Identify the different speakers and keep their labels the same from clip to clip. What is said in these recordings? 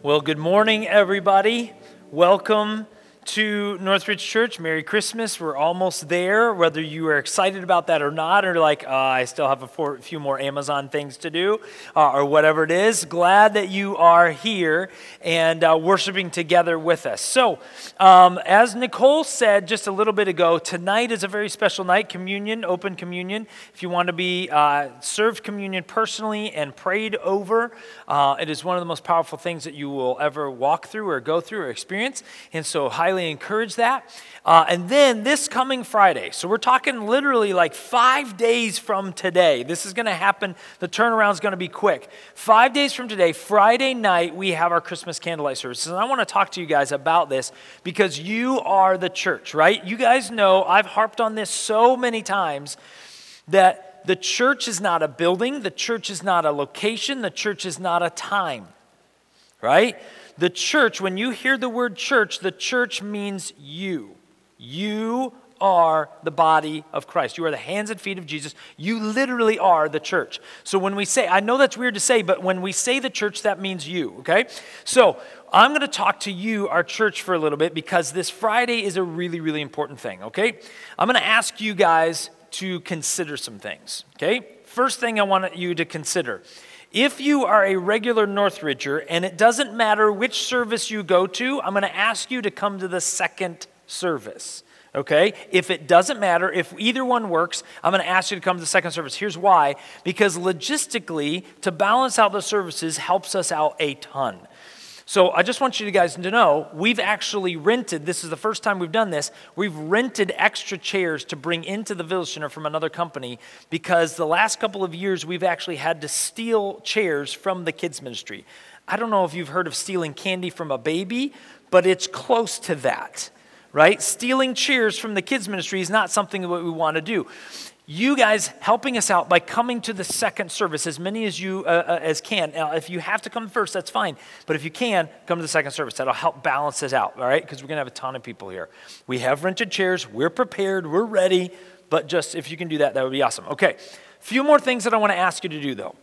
Speaker 1: Well, good morning, everybody. Welcome to Northridge Church. Merry Christmas. We're almost there. Whether you are excited about that or not, or like, uh, I still have a few more Amazon things to do, uh, or whatever it is, glad that you are here and uh, worshiping together with us. So, um, as Nicole said just a little bit ago, tonight is a very special night communion, open communion. If you want to be uh, served communion personally and prayed over, uh, it is one of the most powerful things that you will ever walk through or go through or experience. And so, highly highly encourage that. Uh, and then this coming Friday, so we're talking literally like five days from today. This is going to happen. The turnaround is going to be quick. Five days from today, Friday night, we have our Christmas candlelight services. And I want to talk to you guys about this because you are the church, right? You guys know I've harped on this so many times that the church is not a building, the church is not a location, the church is not a time, right? The church, when you hear the word church, the church means you. You are the body of Christ. You are the hands and feet of Jesus. You literally are the church. So when we say, I know that's weird to say, but when we say the church, that means you, okay? So I'm going to talk to you, our church, for a little bit because this Friday is a really, really important thing, okay? I'm going to ask you guys to consider some things, okay? First thing I want you to consider if you are a regular Northridger and it doesn't matter which service you go to, I'm going to ask you to come to the second service. Okay? If it doesn't matter, if either one works, I'm going to ask you to come to the second service. Here's why because logistically, to balance out the services helps us out a ton. So I just want you guys to know we've actually rented, this is the first time we've done this, we've rented extra chairs to bring into the Village Center from another company because the last couple of years we've actually had to steal chairs from the kids' ministry. I don't know if you've heard of stealing candy from a baby, but it's close to that, right? Stealing chairs from the kids' ministry is not something that we want to do you guys helping us out by coming to the second service, as many as you uh, uh, as can. Now, if you have to come first, that's fine. But if you can, come to the second service. That'll help balance it out, all right? Because we're going to have a ton of people here. We have rented chairs. We're prepared. We're ready. But just if you can do that, that would be awesome. Okay. Few more things that I want to ask you to do, though.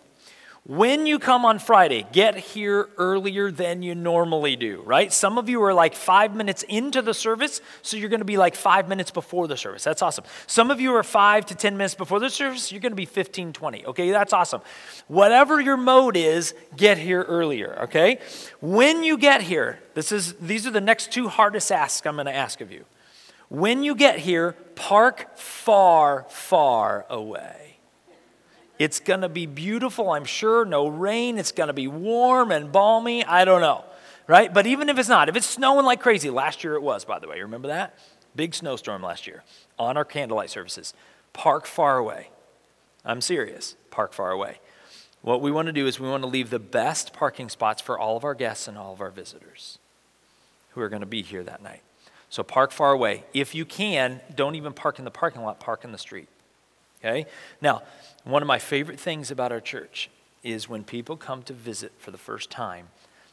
Speaker 1: When you come on Friday, get here earlier than you normally do, right? Some of you are like five minutes into the service, so you're to be like five minutes before the service. That's awesome. Some of you are five to 10 minutes before the service, you're to be 15, 20. Okay, that's awesome. Whatever your mode is, get here earlier, okay? When you get here, this is, these are the next two hardest asks I'm to ask of you. When you get here, park far, far away. It's going to be beautiful, I'm sure. No rain. It's going to be warm and balmy. I don't know, right? But even if it's not, if it's snowing like crazy, last year it was, by the way. Remember that? Big snowstorm last year on our candlelight services. Park far away. I'm serious. Park far away. What we want to do is we want to leave the best parking spots for all of our guests and all of our visitors who are going to be here that night. So park far away. If you can, don't even park in the parking lot, park in the street. Okay? Now, one of my favorite things about our church is when people come to visit for the first time,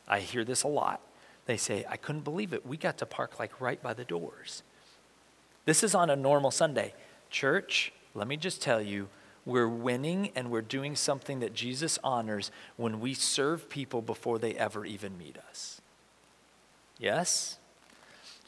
Speaker 1: I hear this a lot. They say, I couldn't believe it. We got to park like right by the doors. This is on a normal Sunday. Church, let me just tell you, we're winning and we're doing something that Jesus honors when we serve people before they ever even meet us. Yes?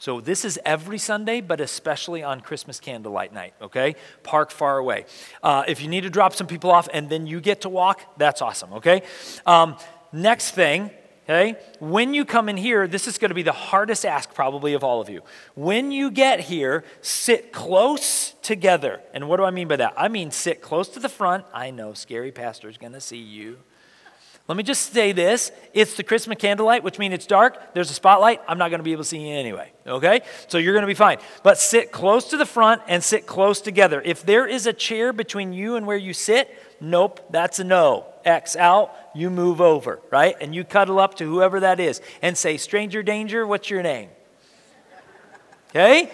Speaker 1: So this is every Sunday, but especially on Christmas candlelight night, okay? Park far away. Uh, if you need to drop some people off and then you get to walk, that's awesome, okay? Um, next thing, okay? When you come in here, this is going to be the hardest ask probably of all of you. When you get here, sit close together. And what do I mean by that? I mean sit close to the front. I know, scary pastor is going to see you. Let me just say this it's the Christmas candlelight, which means it's dark. There's a spotlight. I'm not going to be able to see you anyway. Okay? So you're going to be fine. But sit close to the front and sit close together. If there is a chair between you and where you sit, nope, that's a no. X out, you move over, right? And you cuddle up to whoever that is and say, Stranger danger, what's your name? Okay?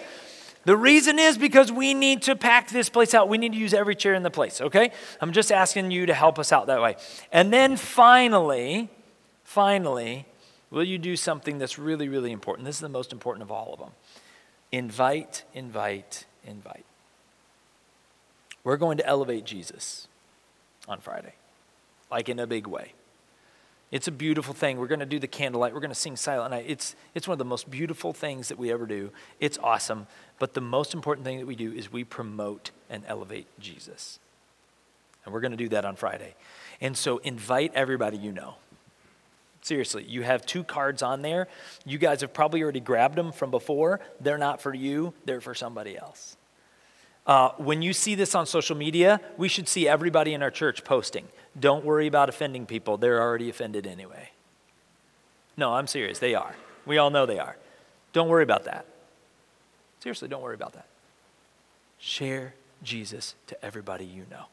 Speaker 1: The reason is because we need to pack this place out. We need to use every chair in the place, okay? I'm just asking you to help us out that way. And then finally, finally, will you do something that's really, really important? This is the most important of all of them. Invite, invite, invite. We're going to elevate Jesus on Friday, like in a big way. It's a beautiful thing. We're going to do the candlelight. We're going to sing Silent Night. It's, it's one of the most beautiful things that we ever do. It's awesome. But the most important thing that we do is we promote and elevate Jesus. And we're going to do that on Friday. And so invite everybody you know. Seriously, you have two cards on there. You guys have probably already grabbed them from before. They're not for you, they're for somebody else. Uh, when you see this on social media, we should see everybody in our church posting. Don't worry about offending people, they're already offended anyway. No, I'm serious, they are. We all know they are. Don't worry about that. Seriously, don't worry about that. Share Jesus to everybody you know,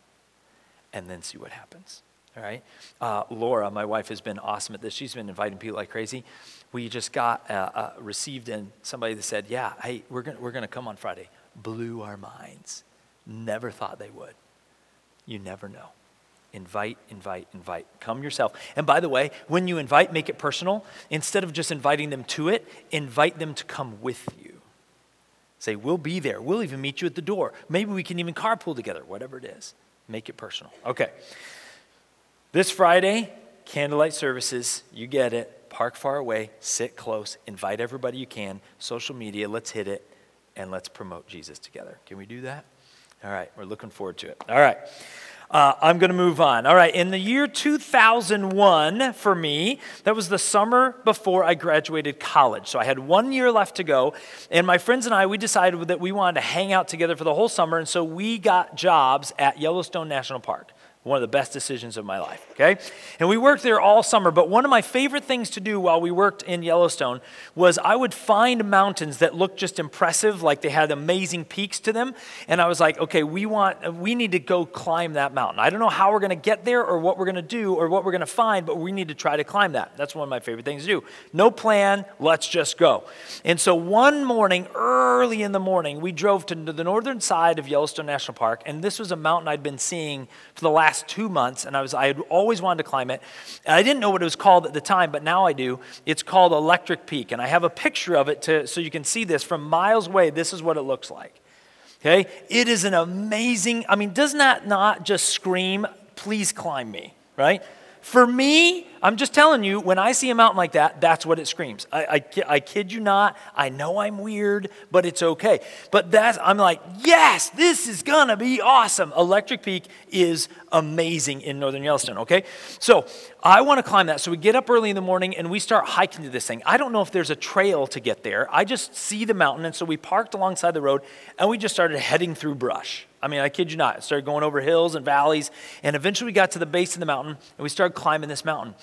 Speaker 1: and then see what happens. All right. Uh, Laura, my wife, has been awesome at this. She's been inviting people like crazy. We just got uh, uh, received in somebody that said, "Yeah, hey, we're gonna we're gonna come on Friday." Blew our minds. Never thought they would. You never know. Invite, invite, invite. Come yourself. And by the way, when you invite, make it personal. Instead of just inviting them to it, invite them to come with you. Say, we'll be there. We'll even meet you at the door. Maybe we can even carpool together, whatever it is. Make it personal. Okay. This Friday, candlelight services, you get it. Park far away, sit close, invite everybody you can. Social media, let's hit it, and let's promote Jesus together. Can we do that? All right, we're looking forward to it. All right. Uh, I'm going to move on. All right, in the year 2001, for me, that was the summer before I graduated college. So I had one year left to go. And my friends and I, we decided that we wanted to hang out together for the whole summer. And so we got jobs at Yellowstone National Park one of the best decisions of my life, okay? And we worked there all summer, but one of my favorite things to do while we worked in Yellowstone was I would find mountains that looked just impressive, like they had amazing peaks to them, and I was like, okay, we want we need to go climb that mountain. I don't know how we're going to get there or what we're going to do or what we're going to find, but we need to try to climb that. That's one of my favorite things to do. No plan, let's just go. And so one morning, early in the morning, we drove to the northern side of Yellowstone National Park, and this was a mountain I'd been seeing for the last last two months, and I, was, I had always wanted to climb it. And I didn't know what it was called at the time, but now I do. It's called Electric Peak, and I have a picture of it to, so you can see this from miles away. This is what it looks like. Okay? It is an amazing, I mean, does that not just scream, please climb me, right? For me, I'm just telling you, when I see a mountain like that, that's what it screams. I, I, I, kid you not. I know I'm weird, but it's okay. But that's, I'm like, yes, this is gonna be awesome. Electric Peak is amazing in northern Yellowstone, okay? So I wanna climb that. So we get up early in the morning and we start hiking to this thing. I don't know if there's a trail to get there. I just see the mountain. And so we parked alongside the road and we just started heading through brush. I mean, I kid you not. I started going over hills and valleys, and eventually we got to the base of the mountain, and we started climbing this mountain.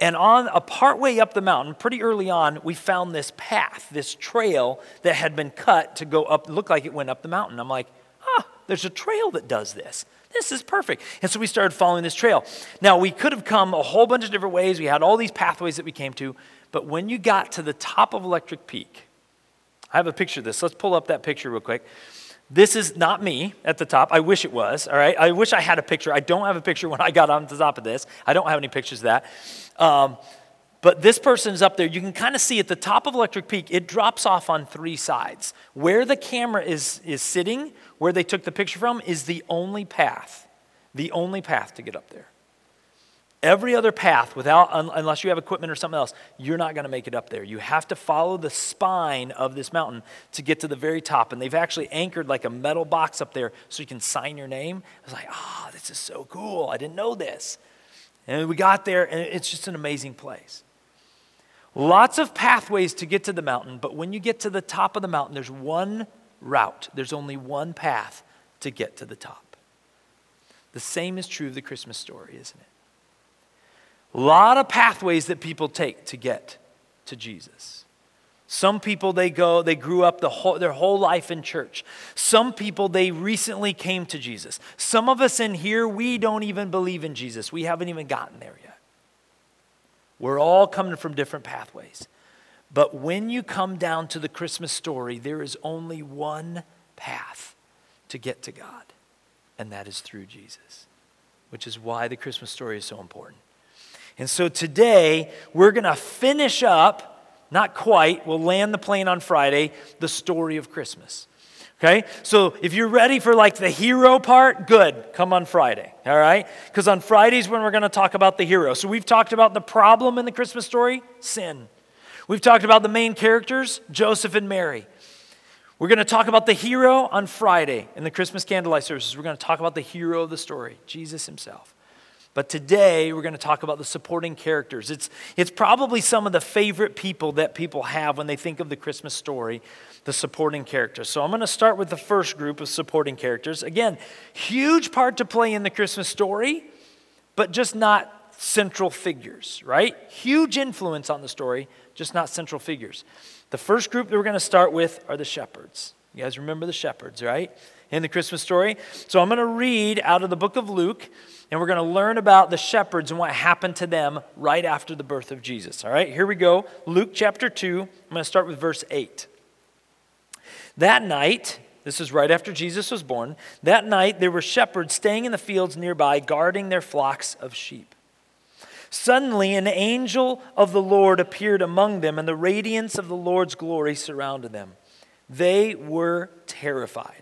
Speaker 1: And on a part way up the mountain, pretty early on, we found this path, this trail that had been cut to go up, looked like it went up the mountain. I'm like, ah, there's a trail that does this. This is perfect. And so we started following this trail. Now, we could have come a whole bunch of different ways. We had all these pathways that we came to. But when you got to the top of Electric Peak, I have a picture of this. Let's pull up that picture real quick. This is not me at the top. I wish it was, all right? I wish I had a picture. I don't have a picture when I got on the top of this. I don't have any pictures of that. Um, but this person is up there. You can kind of see at the top of Electric Peak, it drops off on three sides. Where the camera is, is sitting, where they took the picture from, is the only path, the only path to get up there. Every other path, without unless you have equipment or something else, you're not going to make it up there. You have to follow the spine of this mountain to get to the very top. And they've actually anchored like a metal box up there so you can sign your name. I was like, oh, this is so cool. I didn't know this. And we got there, and it's just an amazing place. Lots of pathways to get to the mountain, but when you get to the top of the mountain, there's one route, there's only one path to get to the top. The same is true of the Christmas story, isn't it? A lot of pathways that people take to get to Jesus. Some people they go, they grew up the whole, their whole life in church. Some people they recently came to Jesus. Some of us in here, we don't even believe in Jesus. We haven't even gotten there yet. We're all coming from different pathways. But when you come down to the Christmas story, there is only one path to get to God, and that is through Jesus, which is why the Christmas story is so important. And so today, we're going to finish up, not quite, we'll land the plane on Friday, the story of Christmas. Okay? So if you're ready for like the hero part, good. Come on Friday. All right? Because on Fridays when we're going to talk about the hero. So we've talked about the problem in the Christmas story, sin. We've talked about the main characters, Joseph and Mary. We're going to talk about the hero on Friday in the Christmas candlelight services. We're going to talk about the hero of the story, Jesus himself. But today we're going to talk about the supporting characters. It's, it's probably some of the favorite people that people have when they think of the Christmas story, the supporting characters. So I'm going to start with the first group of supporting characters. Again, huge part to play in the Christmas story, but just not central figures, right? Huge influence on the story, just not central figures. The first group that we're going to start with are the shepherds. You guys remember the shepherds, right? In the Christmas story. So I'm going to read out of the book of Luke, and we're going to learn about the shepherds and what happened to them right after the birth of Jesus. All right, here we go. Luke chapter 2. I'm going to start with verse 8. That night, this is right after Jesus was born, that night there were shepherds staying in the fields nearby, guarding their flocks of sheep. Suddenly, an angel of the Lord appeared among them, and the radiance of the Lord's glory surrounded them. They were terrified.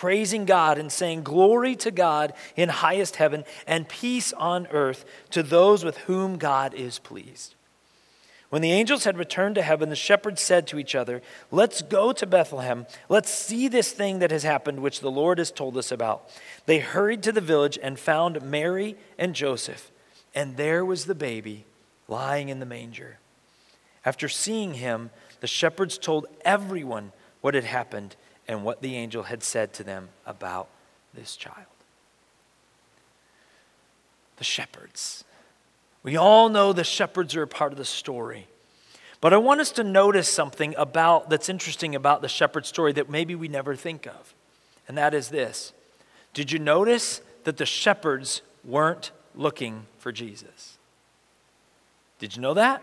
Speaker 1: praising God and saying, Glory to God in highest heaven, and peace on earth to those with whom God is pleased. When the angels had returned to heaven, the shepherds said to each other, Let's go to Bethlehem. Let's see this thing that has happened, which the Lord has told us about. They hurried to the village and found Mary and Joseph, and there was the baby lying in the manger. After seeing him, the shepherds told everyone what had happened and what the angel had said to them about this child. The shepherds. We all know the shepherds are a part of the story. But I want us to notice something about that's interesting about the shepherd story that maybe we never think of. And that is this. Did you notice that the shepherds weren't looking for Jesus? Did you know that?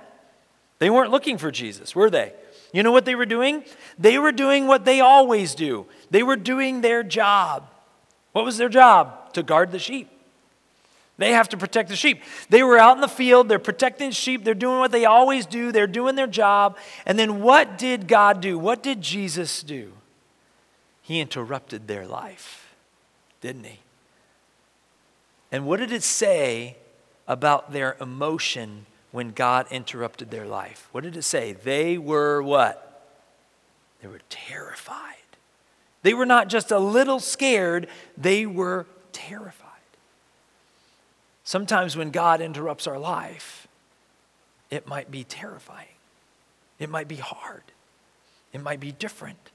Speaker 1: They weren't looking for Jesus, were they? You know what they were doing? They were doing what they always do. They were doing their job. What was their job? To guard the sheep. They have to protect the sheep. They were out in the field, they're protecting sheep, they're doing what they always do, they're doing their job. And then what did God do? What did Jesus do? He interrupted their life, didn't he? And what did it say about their emotion when God interrupted their life. What did it say? They were what? They were terrified. They were not just a little scared, they were terrified. Sometimes when God interrupts our life, it might be terrifying. It might be hard. It might be different.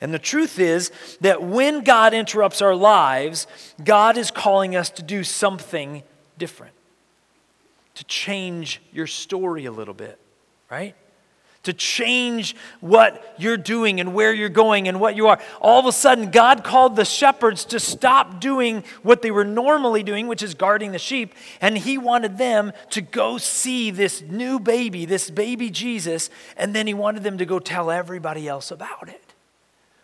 Speaker 1: And the truth is that when God interrupts our lives, God is calling us to do something different to change your story a little bit, right? To change what you're doing and where you're going and what you are. All of a sudden, God called the shepherds to stop doing what they were normally doing, which is guarding the sheep, and He wanted them to go see this new baby, this baby Jesus, and then He wanted them to go tell everybody else about it.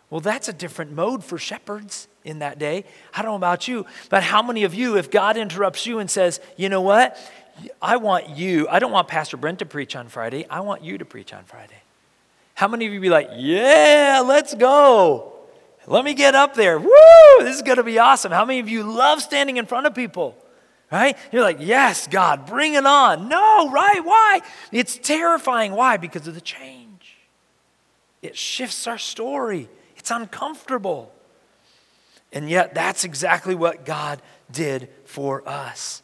Speaker 1: Well, that's a different mode for shepherds in that day. I don't know about you, but how many of you, if God interrupts you and says, you know what, I want you, I don't want Pastor Brent to preach on Friday. I want you to preach on Friday. How many of you be like, yeah, let's go? Let me get up there. Woo, this is going to be awesome. How many of you love standing in front of people? Right? You're like, yes, God, bring it on. No, right? Why? It's terrifying. Why? Because of the change. It shifts our story, it's uncomfortable. And yet, that's exactly what God did for us.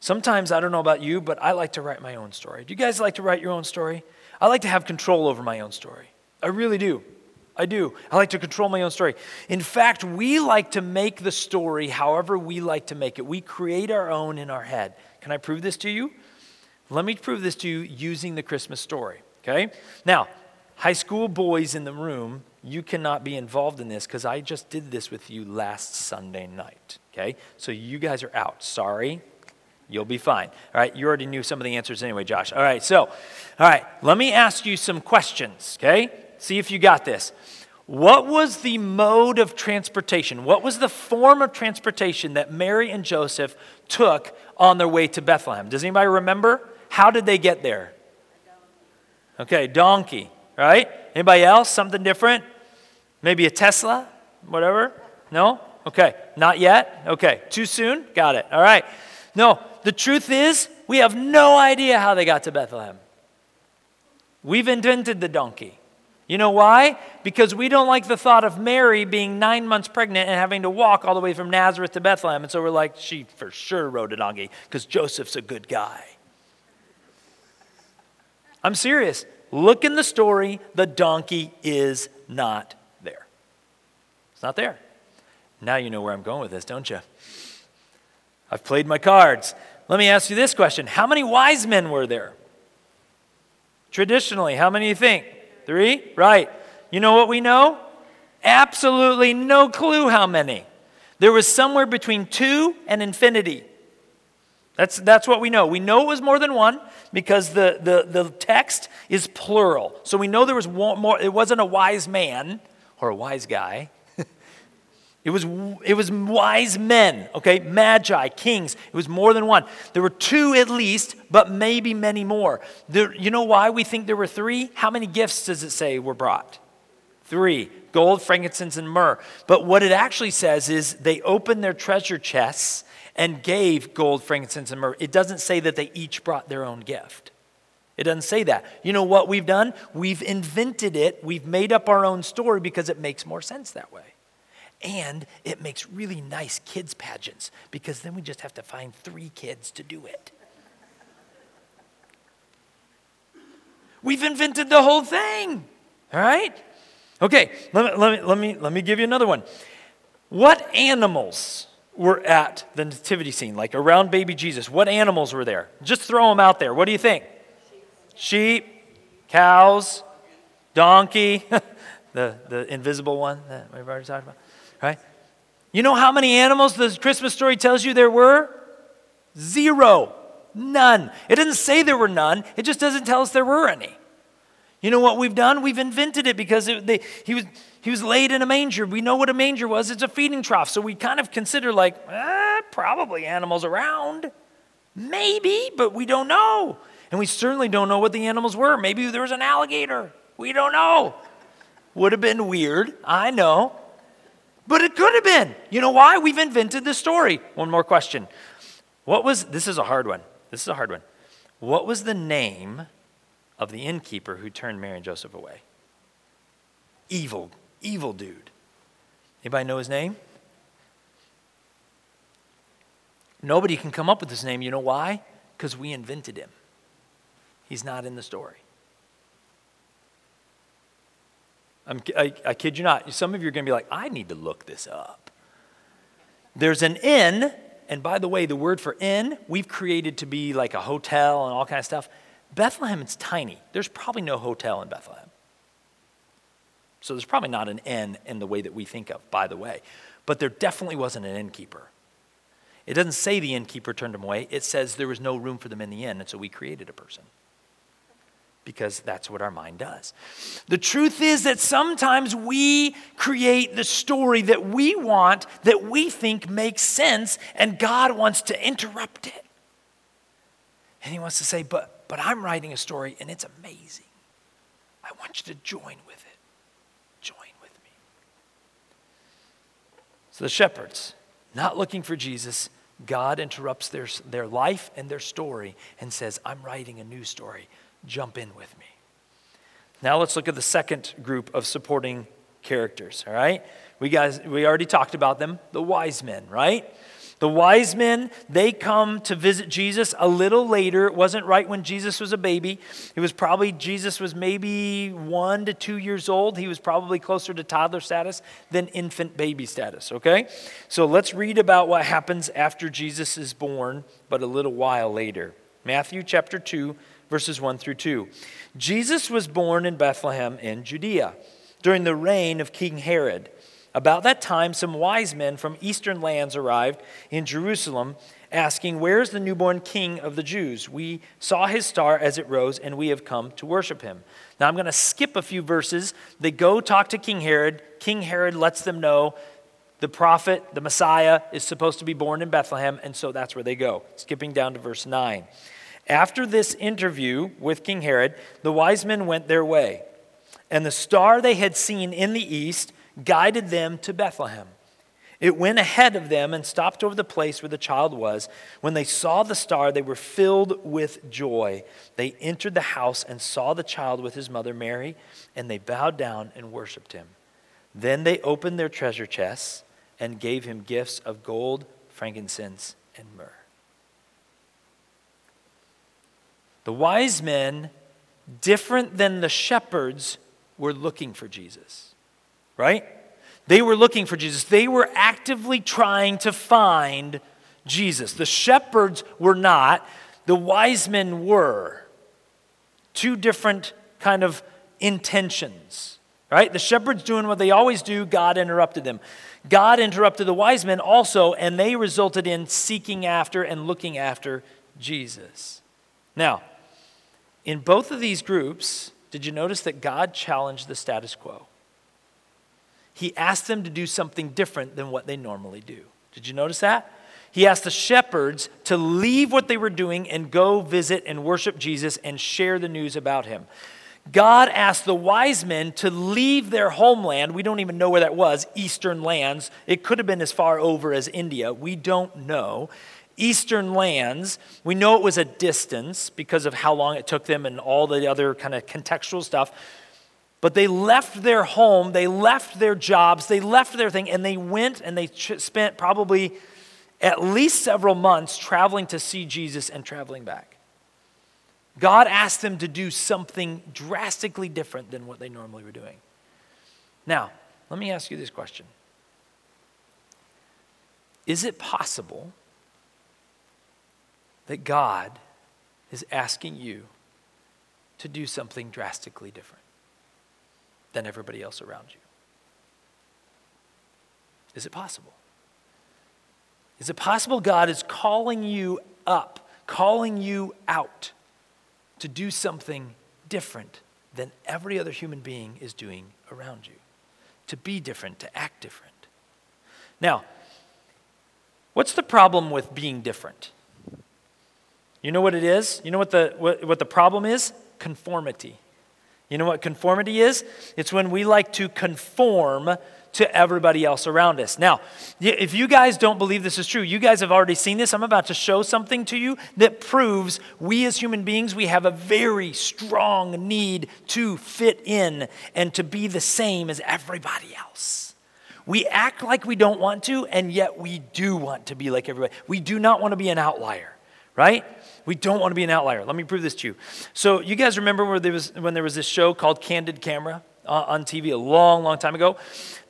Speaker 1: Sometimes, I don't know about you, but I like to write my own story. Do you guys like to write your own story? I like to have control over my own story. I really do. I do. I like to control my own story. In fact, we like to make the story however we like to make it. We create our own in our head. Can I prove this to you? Let me prove this to you using the Christmas story, okay? Now, high school boys in the room, you cannot be involved in this because I just did this with you last Sunday night. Okay? So you guys are out. Sorry. You'll be fine. All right? You already knew some of the answers anyway, Josh. All right. So, all right. Let me ask you some questions. Okay? See if you got this. What was the mode of transportation? What was the form of transportation that Mary and Joseph took on their way to Bethlehem? Does anybody remember? How did they get there? Okay, donkey, right? Anybody else? Something different? Maybe a Tesla? Whatever? No? Okay, not yet? Okay, too soon? Got it. All right. No, the truth is, we have no idea how they got to Bethlehem. We've invented the donkey. You know why? Because we don't like the thought of Mary being nine months pregnant and having to walk all the way from Nazareth to Bethlehem. And so we're like, she for sure rode a donkey because Joseph's a good guy. I'm serious. Look in the story, the donkey is not there. It's not there. Now you know where I'm going with this, don't you? I've played my cards. Let me ask you this question How many wise men were there? Traditionally, how many do you think? Three? Right. You know what we know? Absolutely no clue how many. There was somewhere between two and infinity. That's, that's what we know. We know it was more than one because the, the, the text is plural. So we know there was one more, it wasn't a wise man or a wise guy. It, was, it was wise men, okay? Magi, kings. It was more than one. There were two at least, but maybe many more. There, you know why we think there were three? How many gifts does it say were brought? Three gold, frankincense, and myrrh. But what it actually says is they opened their treasure chests and gave gold, frankincense, and myrrh. It doesn't say that they each brought their own gift. It doesn't say that. You know what we've done? We've invented it. We've made up our own story because it makes more sense that way. And it makes really nice kids' pageants because then we just have to find three kids to do it. We've invented the whole thing. All right? Okay, let me, let me, let me, let me give you another one. What animals were at the nativity scene, like around baby Jesus? What animals were there? Just throw them out there. What do you think? Sheep, cows, donkey, the, the invisible one that we've already talked about, right? You know how many animals the Christmas story tells you there were? Zero. None. It doesn't say there were none, it just doesn't tell us there were any. You know what we've done? We've invented it because it, they, he, was, he was laid in a manger. We know what a manger was. It's a feeding trough. So we kind of consider, like, eh, probably animals around. Maybe, but we don't know. And we certainly don't know what the animals were. Maybe there was an alligator. We don't know. Would have been weird, I know. But it could have been. You know why? We've invented the story. One more question. What was, this is a hard one. This is a hard one. What was the name of the innkeeper who turned Mary and Joseph away. Evil, evil dude. Anybody know his name? Nobody can come up with his name. You know why? Because we invented him. He's not in the story. I'm, I, I kid you not. Some of you are going to be like, I need to look this up. There's an inn, and by the way, the word for inn, we've created to be like a hotel and all kind of stuff. Bethlehem is tiny. There's probably no hotel in Bethlehem. So there's probably not an inn in the way that we think of, by the way. But there definitely wasn't an innkeeper. It doesn't say the innkeeper turned them away, it says there was no room for them in the inn, and so we created a person. Because that's what our mind does. The truth is that sometimes we create the story that we want, that we think makes sense, and God wants to interrupt it. And He wants to say, But but I'm writing a story and it's amazing. I want you to join with it. Join with me. So the shepherds, not looking for Jesus, God interrupts their, their life and their story and says, I'm writing a new story. Jump in with me. Now let's look at the second group of supporting characters, all right? We guys we already talked about them, the wise men, right? The wise men, they come to visit Jesus a little later. It wasn't right when Jesus was a baby. It was probably, Jesus was maybe one to two years old. He was probably closer to toddler status than infant baby status, okay? So let's read about what happens after Jesus is born, but a little while later. Matthew chapter 2, verses 1 through 2. Jesus was born in Bethlehem in Judea during the reign of King Herod. About that time, some wise men from eastern lands arrived in Jerusalem, asking, Where is the newborn king of the Jews? We saw his star as it rose, and we have come to worship him. Now, I'm going to skip a few verses. They go talk to King Herod. King Herod lets them know the prophet, the Messiah, is supposed to be born in Bethlehem, and so that's where they go. Skipping down to verse 9. After this interview with King Herod, the wise men went their way, and the star they had seen in the east guided them to Bethlehem. It went ahead of them and stopped over the place where the child was. When they saw the star, they were filled with joy. They entered the house and saw the child with his mother Mary, and they bowed down and worshiped him. Then they opened their treasure chests and gave him gifts of gold, frankincense, and myrrh. The wise men, different than the shepherds, were looking for Jesus right? They were looking for Jesus. They were actively trying to find Jesus. The shepherds were not, the wise men were. Two different kind of intentions, right? The shepherds doing what they always do, God interrupted them. God interrupted the wise men also, and they resulted in seeking after and looking after Jesus. Now, in both of these groups, did you notice that God challenged the status quo? he asked them to do something different than what they normally do. Did you notice that? He asked the shepherds to leave what they were doing and go visit and worship Jesus and share the news about him. God asked the wise men to leave their homeland. We don't even know where that was, eastern lands. It could have been as far over as India. We don't know. Eastern lands, we know it was a distance because of how long it took them and all the other kind of contextual stuff. But they left their home, they left their jobs, they left their thing, and they went and they ch- spent probably at least several months traveling to see Jesus and traveling back. God asked them to do something drastically different than what they normally were doing. Now, let me ask you this question Is it possible that God is asking you to do something drastically different? than everybody else around you? Is it possible? Is it possible God is calling you up, calling you out to do something different than every other human being is doing around you? To be different, to act different. Now, what's the problem with being different? You know what it is? You know what the, what, what the problem is? Conformity. You know what conformity is? It's when we like to conform to everybody else around us. Now, if you guys don't believe this is true, you guys have already seen this. I'm about to show something to you that proves we as human beings, we have a very strong need to fit in and to be the same as everybody else. We act like we don't want to, and yet we do want to be like everybody. We do not want to be an outlier, right? We don't want to be an outlier. Let me prove this to you. So, you guys remember where there was, when there was this show called Candid Camera uh, on TV a long, long time ago?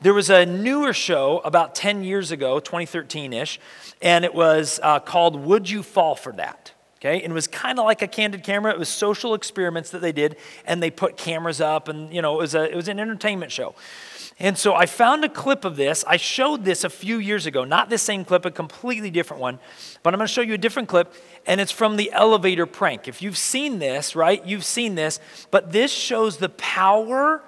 Speaker 1: There was a newer show about 10 years ago, 2013 ish, and it was uh, called Would You Fall for That? Okay, and it was kind of like a candid camera. It was social experiments that they did, and they put cameras up, and you know, it was a it was an entertainment show. And so I found a clip of this. I showed this a few years ago, not this same clip, a completely different one. But I'm going to show you a different clip, and it's from the elevator prank. If you've seen this, right, you've seen this, but this shows the power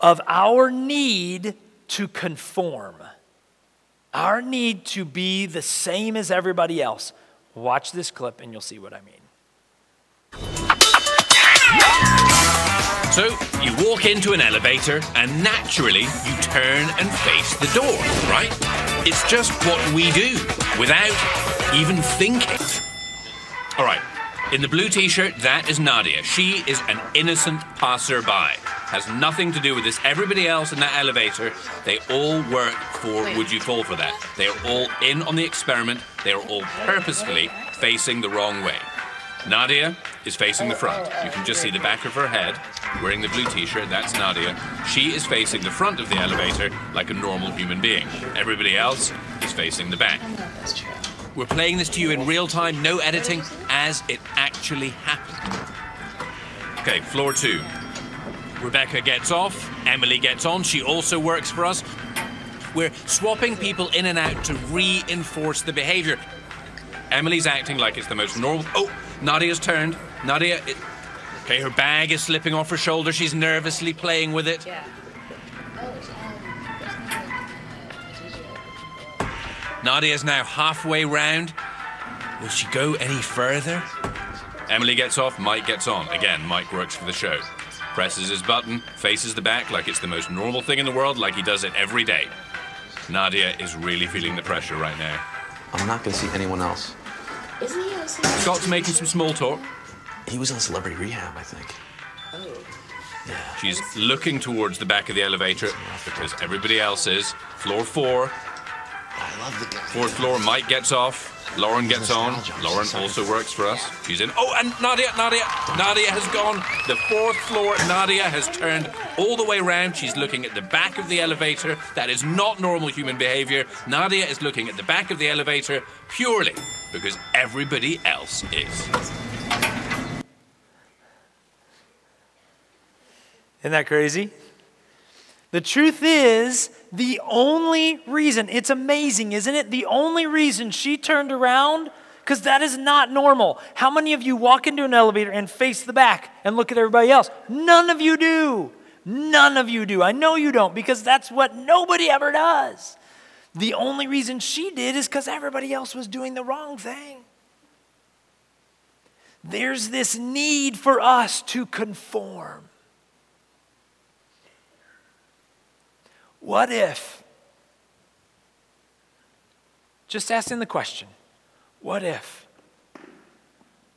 Speaker 1: of our need to conform, our need to be the same as everybody else. Watch this clip, and you'll see what I mean.
Speaker 2: So, you walk into an elevator and naturally you turn and face the door, right? It's just what we do without even thinking. All right, in the blue t shirt, that is Nadia. She is an innocent passerby. Has nothing to do with this. Everybody else in that elevator, they all work for Wait. Would You Fall for That? They are all in on the experiment. They are all purposefully facing the wrong way. Nadia is facing the front. You can just see the back of her head, wearing the blue t shirt. That's Nadia. She is facing the front of the elevator like a normal human being. Everybody else is facing the back. We're playing this to you in real time, no editing, as it actually happened. Okay, floor two. Rebecca gets off, Emily gets on, she also works for us. We're swapping people in and out to reinforce the behavior. Emily's acting like it's the most normal. Oh, Nadia's turned. Nadia. It, okay, her bag is slipping off her shoulder. She's nervously playing with it.
Speaker 3: Yeah.
Speaker 2: Nadia's now halfway round. Will she go any further? Emily gets off, Mike gets on. Again, Mike works for the show. Presses his button, faces the back like it's the most normal thing in the world, like he does it every day. Nadia is really feeling the pressure right now.
Speaker 4: I'm not going to see anyone else.
Speaker 3: Isn't he also?
Speaker 2: Scott's making some small talk.
Speaker 4: He was on celebrity rehab, I think.
Speaker 3: Oh.
Speaker 4: Yeah.
Speaker 2: She's looking towards the back of the elevator because everybody else is. Floor four.
Speaker 4: I love the guy.
Speaker 2: Fourth floor, Mike gets off. Lauren gets on. Lauren also works for us. She's in. Oh, and Nadia, Nadia, Nadia has gone. The fourth floor, Nadia has turned all the way around. She's looking at the back of the elevator. That is not normal human behavior. Nadia is looking at the back of the elevator purely because everybody else is.
Speaker 1: Isn't that crazy? The truth is, the only reason, it's amazing, isn't it? The only reason she turned around, because that is not normal. How many of you walk into an elevator and face the back and look at everybody else? None of you do. None of you do. I know you don't, because that's what nobody ever does. The only reason she did is because everybody else was doing the wrong thing. There's this need for us to conform. What if, just asking the question, what if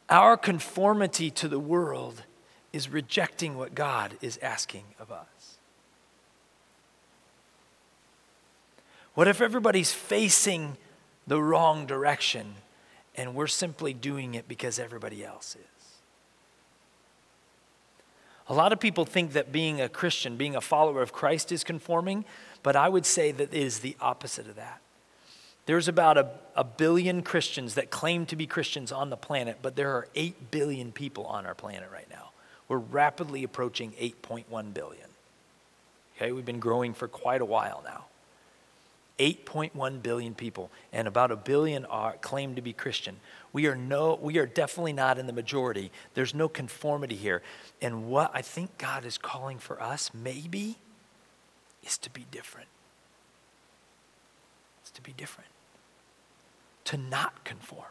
Speaker 1: our conformity to the world is rejecting what God is asking of us? What if everybody's facing the wrong direction and we're simply doing it because everybody else is? A lot of people think that being a Christian, being a follower of Christ is conforming, but I would say that it is the opposite of that. There's about a, a billion Christians that claim to be Christians on the planet, but there are 8 billion people on our planet right now. We're rapidly approaching 8.1 billion. Okay, we've been growing for quite a while now. 8.1 billion people, and about a billion are claim to be Christian. We are no, we are definitely not in the majority. There's no conformity here. And what I think God is calling for us, maybe, is to be different. It's to be different. To not conform.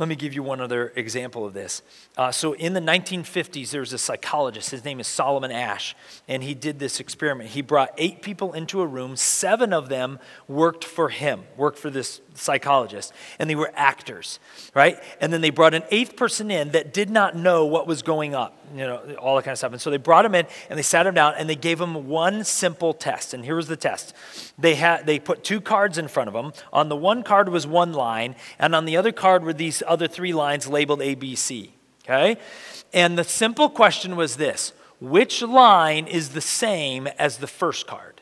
Speaker 1: Let me give you one other example of this. Uh, so, in the 1950s, there was a psychologist. His name is Solomon Asch, and he did this experiment. He brought eight people into a room. Seven of them worked for him, worked for this psychologist, and they were actors, right? And then they brought an eighth person in that did not know what was going up, you know, all that kind of stuff. And so they brought him in, and they sat him down, and they gave him one simple test. And here was the test: they had they put two cards in front of him. On the one card was one line, and on the other card were these other three lines labeled ABC. Okay? And the simple question was this which line is the same as the first card?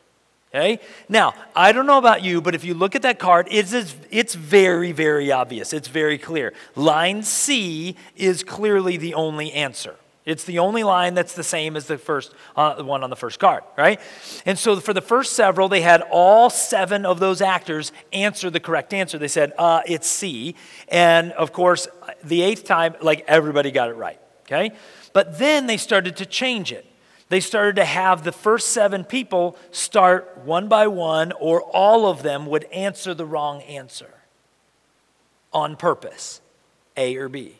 Speaker 1: Okay? Now, I don't know about you, but if you look at that card, it's, it's very, very obvious. It's very clear. Line C is clearly the only answer. It's the only line that's the same as the first uh, one on the first card, right? And so for the first several, they had all seven of those actors answer the correct answer. They said, uh, "It's C," and of course, the eighth time, like everybody got it right. Okay, but then they started to change it. They started to have the first seven people start one by one, or all of them would answer the wrong answer on purpose, A or B.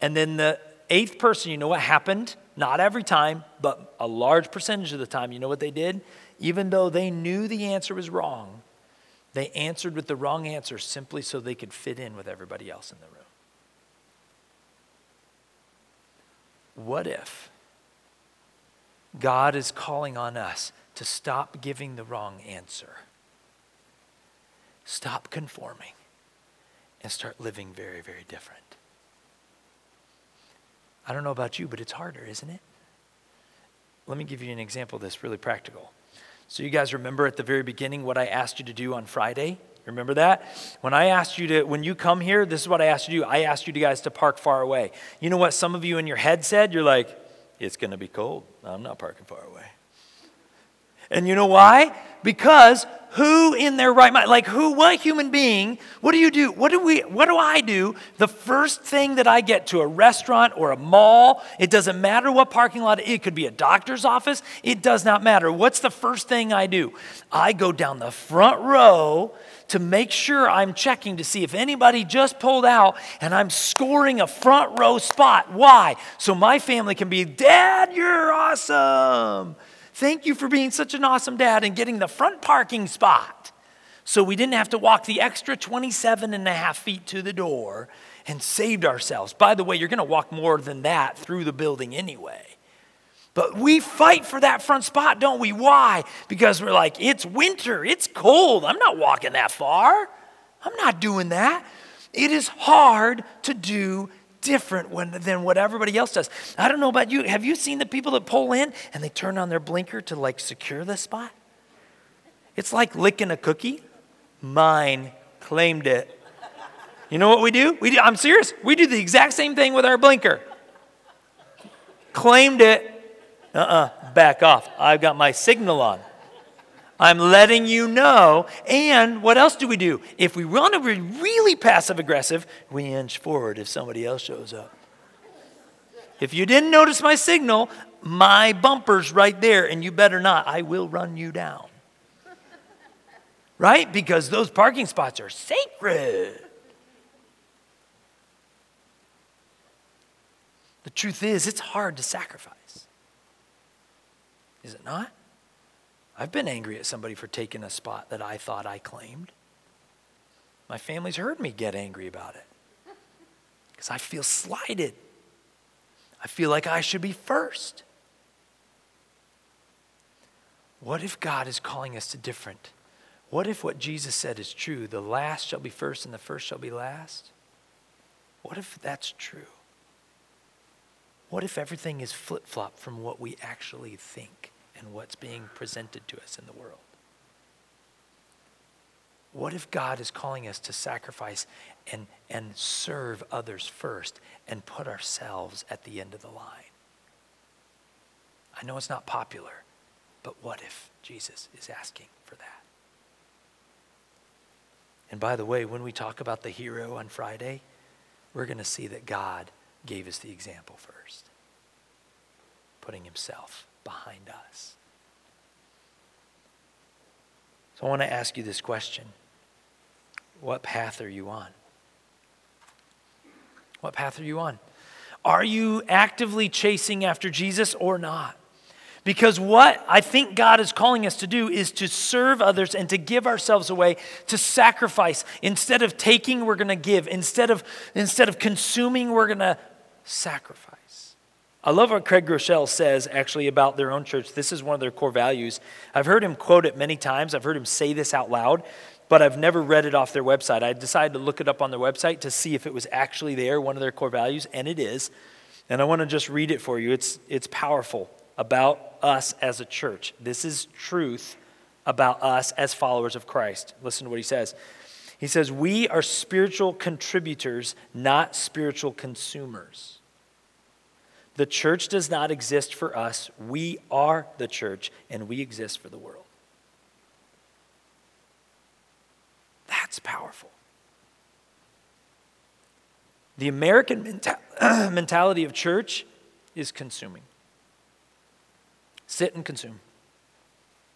Speaker 1: And then the eighth person, you know what happened? Not every time, but a large percentage of the time, you know what they did? Even though they knew the answer was wrong, they answered with the wrong answer simply so they could fit in with everybody else in the room. What if God is calling on us to stop giving the wrong answer? Stop conforming and start living very, very different. I don't know about you, but it's harder, isn't it? Let me give you an example this really practical. So, you guys remember at the very beginning what I asked you to do on Friday? Remember that? When I asked you to, when you come here, this is what I asked you to do. I asked you guys to park far away. You know what some of you in your head said? You're like, it's going to be cold. I'm not parking far away. And you know why? Because who in their right mind, like who, what human being, what do you do? What do we, what do I do? The first thing that I get to a restaurant or a mall, it doesn't matter what parking lot, it could be a doctor's office, it does not matter. What's the first thing I do? I go down the front row to make sure I'm checking to see if anybody just pulled out and I'm scoring a front row spot. Why? So my family can be, Dad, you're awesome. Thank you for being such an awesome dad and getting the front parking spot. So we didn't have to walk the extra 27 and a half feet to the door and saved ourselves. By the way, you're going to walk more than that through the building anyway. But we fight for that front spot, don't we? Why? Because we're like, it's winter, it's cold. I'm not walking that far. I'm not doing that. It is hard to do different when, than what everybody else does. I don't know about you. Have you seen the people that pull in and they turn on their blinker to like secure the spot? It's like licking a cookie. Mine claimed it. You know what we do? We do I'm serious. We do the exact same thing with our blinker. Claimed it. Uh uh back off. I've got my signal on. I'm letting you know. And what else do we do? If we want to be really passive aggressive, we inch forward if somebody else shows up. If you didn't notice my signal, my bumper's right there, and you better not. I will run you down. Right? Because those parking spots are sacred. The truth is, it's hard to sacrifice. Is it not? I've been angry at somebody for taking a spot that I thought I claimed. My family's heard me get angry about it because I feel slighted. I feel like I should be first. What if God is calling us to different? What if what Jesus said is true? The last shall be first and the first shall be last? What if that's true? What if everything is flip flop from what we actually think? And what's being presented to us in the world. What if God is calling us to sacrifice and, and serve others first and put ourselves at the end of the line? I know it's not popular, but what if Jesus is asking for that? And by the way, when we talk about the hero on Friday, we're going to see that God gave us the example first, putting himself behind us. So I want to ask you this question What path are you on? What path are you on? Are you actively chasing after Jesus or not? Because what I think God is calling us to do is to serve others and to give ourselves away, to sacrifice. Instead of taking, we're going to give. Instead of, instead of consuming, we're going to sacrifice. I love what Craig Groeschel says actually about their own church. This is one of their core values. I've heard him quote it many times. I've heard him say this out loud, but I've never read it off their website. I decided to look it up on their website to see if it was actually there, one of their core values, and it is. And I want to just read it for you. It's, it's powerful about us as a church. This is truth about us as followers of Christ. Listen to what he says. He says, We are spiritual contributors, not spiritual consumers. The church does not exist for us. We are the church, and we exist for the world. That's powerful. The American menta- mentality of church is consuming. Sit and consume.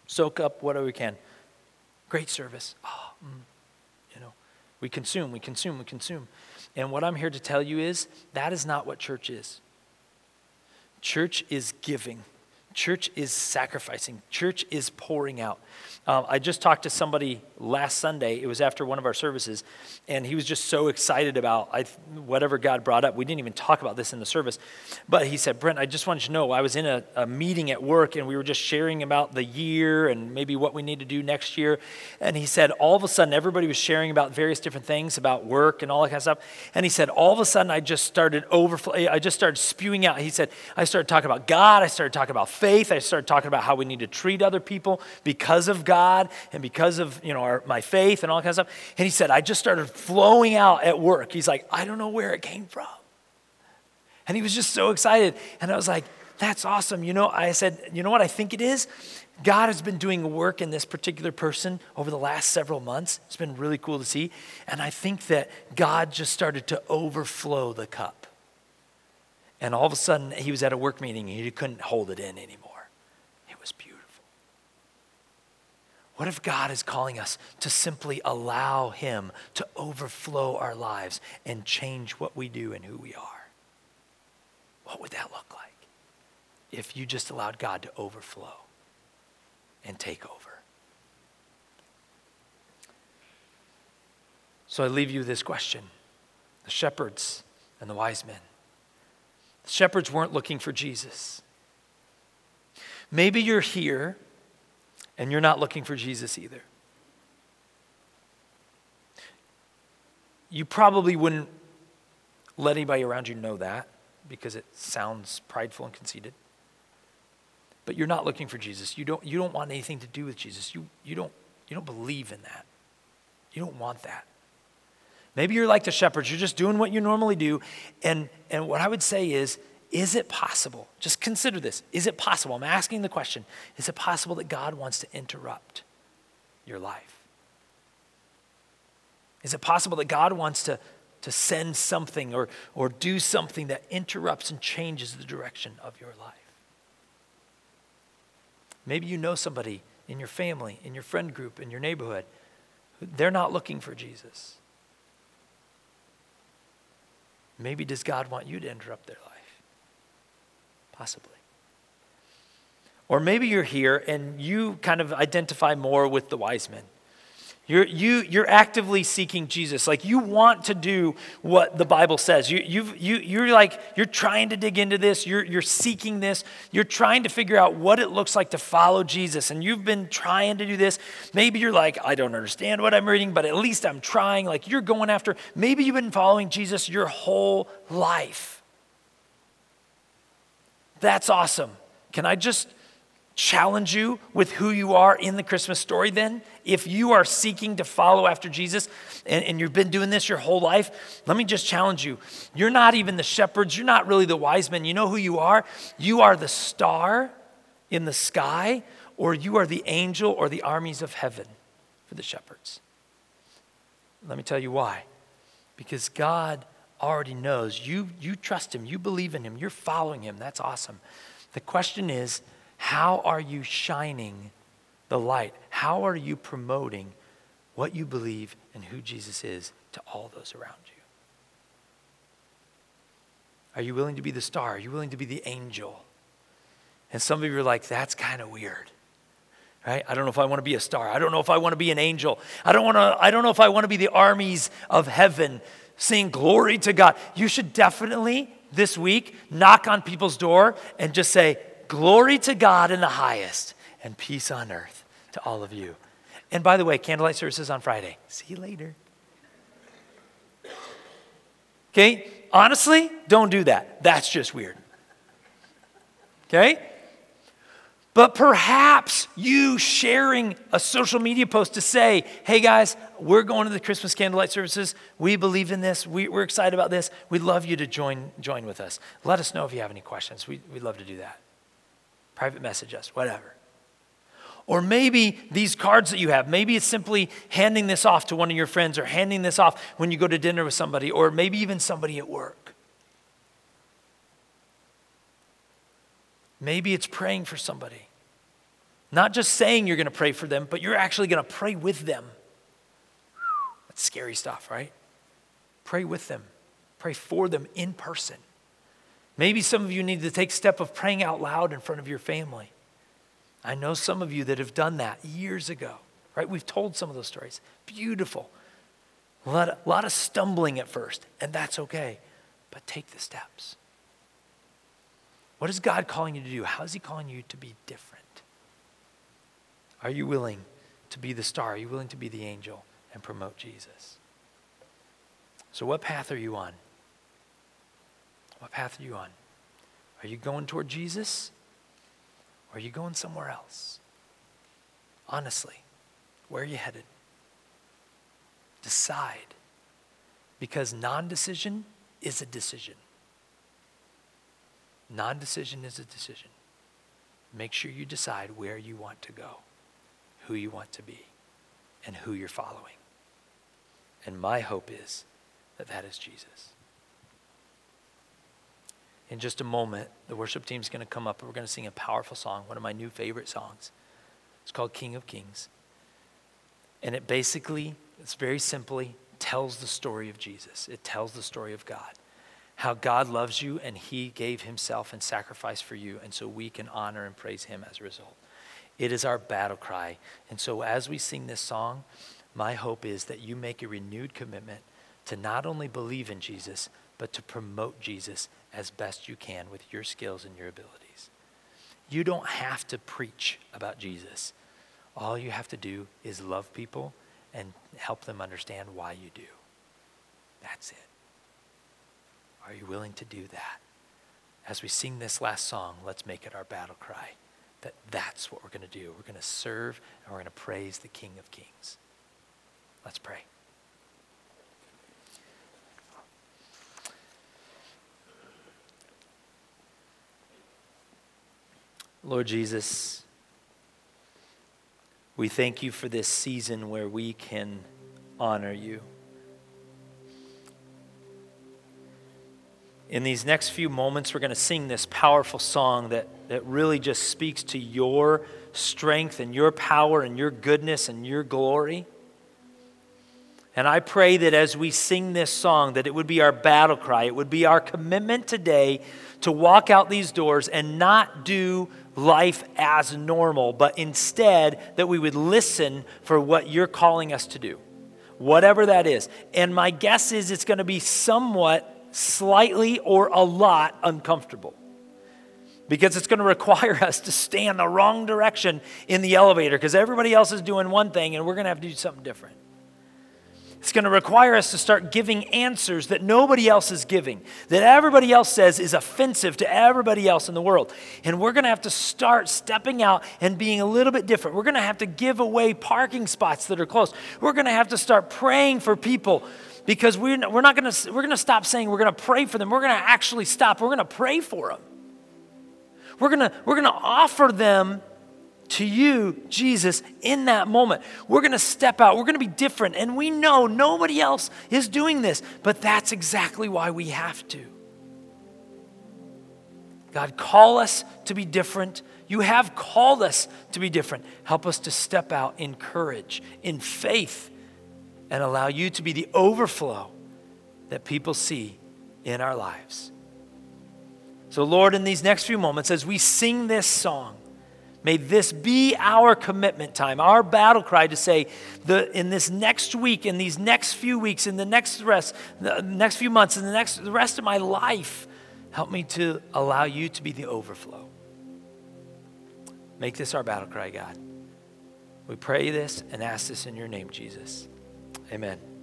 Speaker 1: Soak up whatever we can. Great service. Oh, mm, you know, we consume, we consume, we consume. And what I'm here to tell you is that is not what church is. Church is giving. Church is sacrificing. Church is pouring out. Um, I just talked to somebody last Sunday. It was after one of our services, and he was just so excited about I, whatever God brought up. We didn't even talk about this in the service, but he said, Brent, I just wanted you to know I was in a, a meeting at work, and we were just sharing about the year and maybe what we need to do next year. And he said, all of a sudden, everybody was sharing about various different things about work and all that kind of stuff. And he said, all of a sudden, I just started overflow. I just started spewing out. He said, I started talking about God. I started talking about faith. I started talking about how we need to treat other people because of. God and because of you know our, my faith and all that kind of stuff. And he said, I just started flowing out at work. He's like, I don't know where it came from. And he was just so excited. And I was like, That's awesome. You know, I said, You know what I think it is? God has been doing work in this particular person over the last several months. It's been really cool to see. And I think that God just started to overflow the cup. And all of a sudden, he was at a work meeting and he couldn't hold it in anymore. It was beautiful. What if God is calling us to simply allow him to overflow our lives and change what we do and who we are? What would that look like if you just allowed God to overflow and take over? So I leave you this question the shepherds and the wise men. The shepherds weren't looking for Jesus. Maybe you're here and you're not looking for Jesus either. You probably wouldn't let anybody around you know that because it sounds prideful and conceited. But you're not looking for Jesus. You don't, you don't want anything to do with Jesus. You, you, don't, you don't believe in that. You don't want that. Maybe you're like the shepherds, you're just doing what you normally do. And, and what I would say is, is it possible? Just consider this. Is it possible? I'm asking the question is it possible that God wants to interrupt your life? Is it possible that God wants to, to send something or, or do something that interrupts and changes the direction of your life? Maybe you know somebody in your family, in your friend group, in your neighborhood. They're not looking for Jesus. Maybe does God want you to interrupt their life? Possibly. Or maybe you're here and you kind of identify more with the wise men. You're, you, you're actively seeking Jesus. Like you want to do what the Bible says. You, you've, you, you're like, you're trying to dig into this. You're, you're seeking this. You're trying to figure out what it looks like to follow Jesus. And you've been trying to do this. Maybe you're like, I don't understand what I'm reading, but at least I'm trying. Like you're going after, maybe you've been following Jesus your whole life. That's awesome. Can I just challenge you with who you are in the Christmas story then? If you are seeking to follow after Jesus and, and, you've been doing this your whole life, let me just challenge you. You're not even the shepherds, you're not really the wise men. You know who you are? You are the star in the sky, or you are the angel or the armies of heaven for the shepherds. Let me tell you why. Because God already knows. You, you trust him, you believe in him, you're following him. That's awesome. The question is, how are you shining the light? How are you promoting what you believe and who Jesus is to all those around you? Are you willing to be the star? Are you willing to be the angel? And some of you are like, that's kind of weird. Right? I don't know if I want to be a star. I don't know if I want to be an angel. I don't want to I don't know if I want to be the armies of heaven saying glory to God. You should definitely this week knock on people's door and just say, Glory to God in the highest and peace on earth to all of you. And by the way, candlelight services on Friday. See you later. Okay? Honestly, don't do that. That's just weird. Okay? But perhaps you sharing a social media post to say, hey guys, we're going to the Christmas candlelight services. We believe in this. We, are excited about this. We'd love you to join, join with us. Let us know if you have any questions. We, we'd love to do that. Private message us, whatever. Or maybe these cards that you have, maybe it's simply handing this off to one of your friends or handing this off when you go to dinner with somebody, or maybe even somebody at work. Maybe it's praying for somebody. Not just saying you're going to pray for them, but you're actually going to pray with them. That's scary stuff, right? Pray with them, pray for them in person. Maybe some of you need to take step of praying out loud in front of your family. I know some of you that have done that years ago, right? We've told some of those stories. Beautiful. A lot, of, a lot of stumbling at first, and that's okay, but take the steps. What is God calling you to do? How is He calling you to be different? Are you willing to be the star? Are you willing to be the angel and promote Jesus? So, what path are you on? What path are you on? Are you going toward Jesus? Or are you going somewhere else? Honestly, where are you headed? Decide. Because non decision is a decision. Non decision is a decision. Make sure you decide where you want to go, who you want to be, and who you're following. And my hope is that that is Jesus. In just a moment, the worship team's going to come up and we're going to sing a powerful song, one of my new favorite songs. It's called King of Kings. And it basically, it's very simply, tells the story of Jesus. It tells the story of God. How God loves you and he gave himself and sacrificed for you. And so we can honor and praise him as a result. It is our battle cry. And so as we sing this song, my hope is that you make a renewed commitment to not only believe in Jesus, but to promote Jesus as best you can with your skills and your abilities. You don't have to preach about Jesus. All you have to do is love people and help them understand why you do. That's it. Are you willing to do that? As we sing this last song, let's make it our battle cry that that's what we're going to do. We're going to serve and we're going to praise the King of Kings. Let's pray. Lord Jesus, we thank you for this season where we can honor you. In these next few moments, we're going to sing this powerful song that, that really just speaks to your strength and your power and your goodness and your glory. And I pray that as we sing this song, that it would be our battle cry. It would be our commitment today to walk out these doors and not do life as normal, but instead that we would listen for what you're calling us to do, whatever that is. And my guess is it's going to be somewhat, slightly, or a lot uncomfortable because it's going to require us to stay in the wrong direction in the elevator because everybody else is doing one thing and we're going to have to do something different. It's going to require us to start giving answers that nobody else is giving, that everybody else says is offensive to everybody else in the world. And we're going to have to start stepping out and being a little bit different. We're going to have to give away parking spots that are close. We're going to have to start praying for people because we're, we're not going to, we're going to stop saying we're going to pray for them. We're going to actually stop. We're going to pray for them. We're going to, we're going to offer them to you, Jesus, in that moment. We're going to step out. We're going to be different. And we know nobody else is doing this, but that's exactly why we have to. God, call us to be different. You have called us to be different. Help us to step out in courage, in faith, and allow you to be the overflow that people see in our lives. So, Lord, in these next few moments, as we sing this song, May this be our commitment time, our battle cry to say, the, in this next week, in these next few weeks, in the next rest, the next few months, in the next the rest of my life, help me to allow you to be the overflow. Make this our battle cry, God. We pray this and ask this in your name, Jesus. Amen.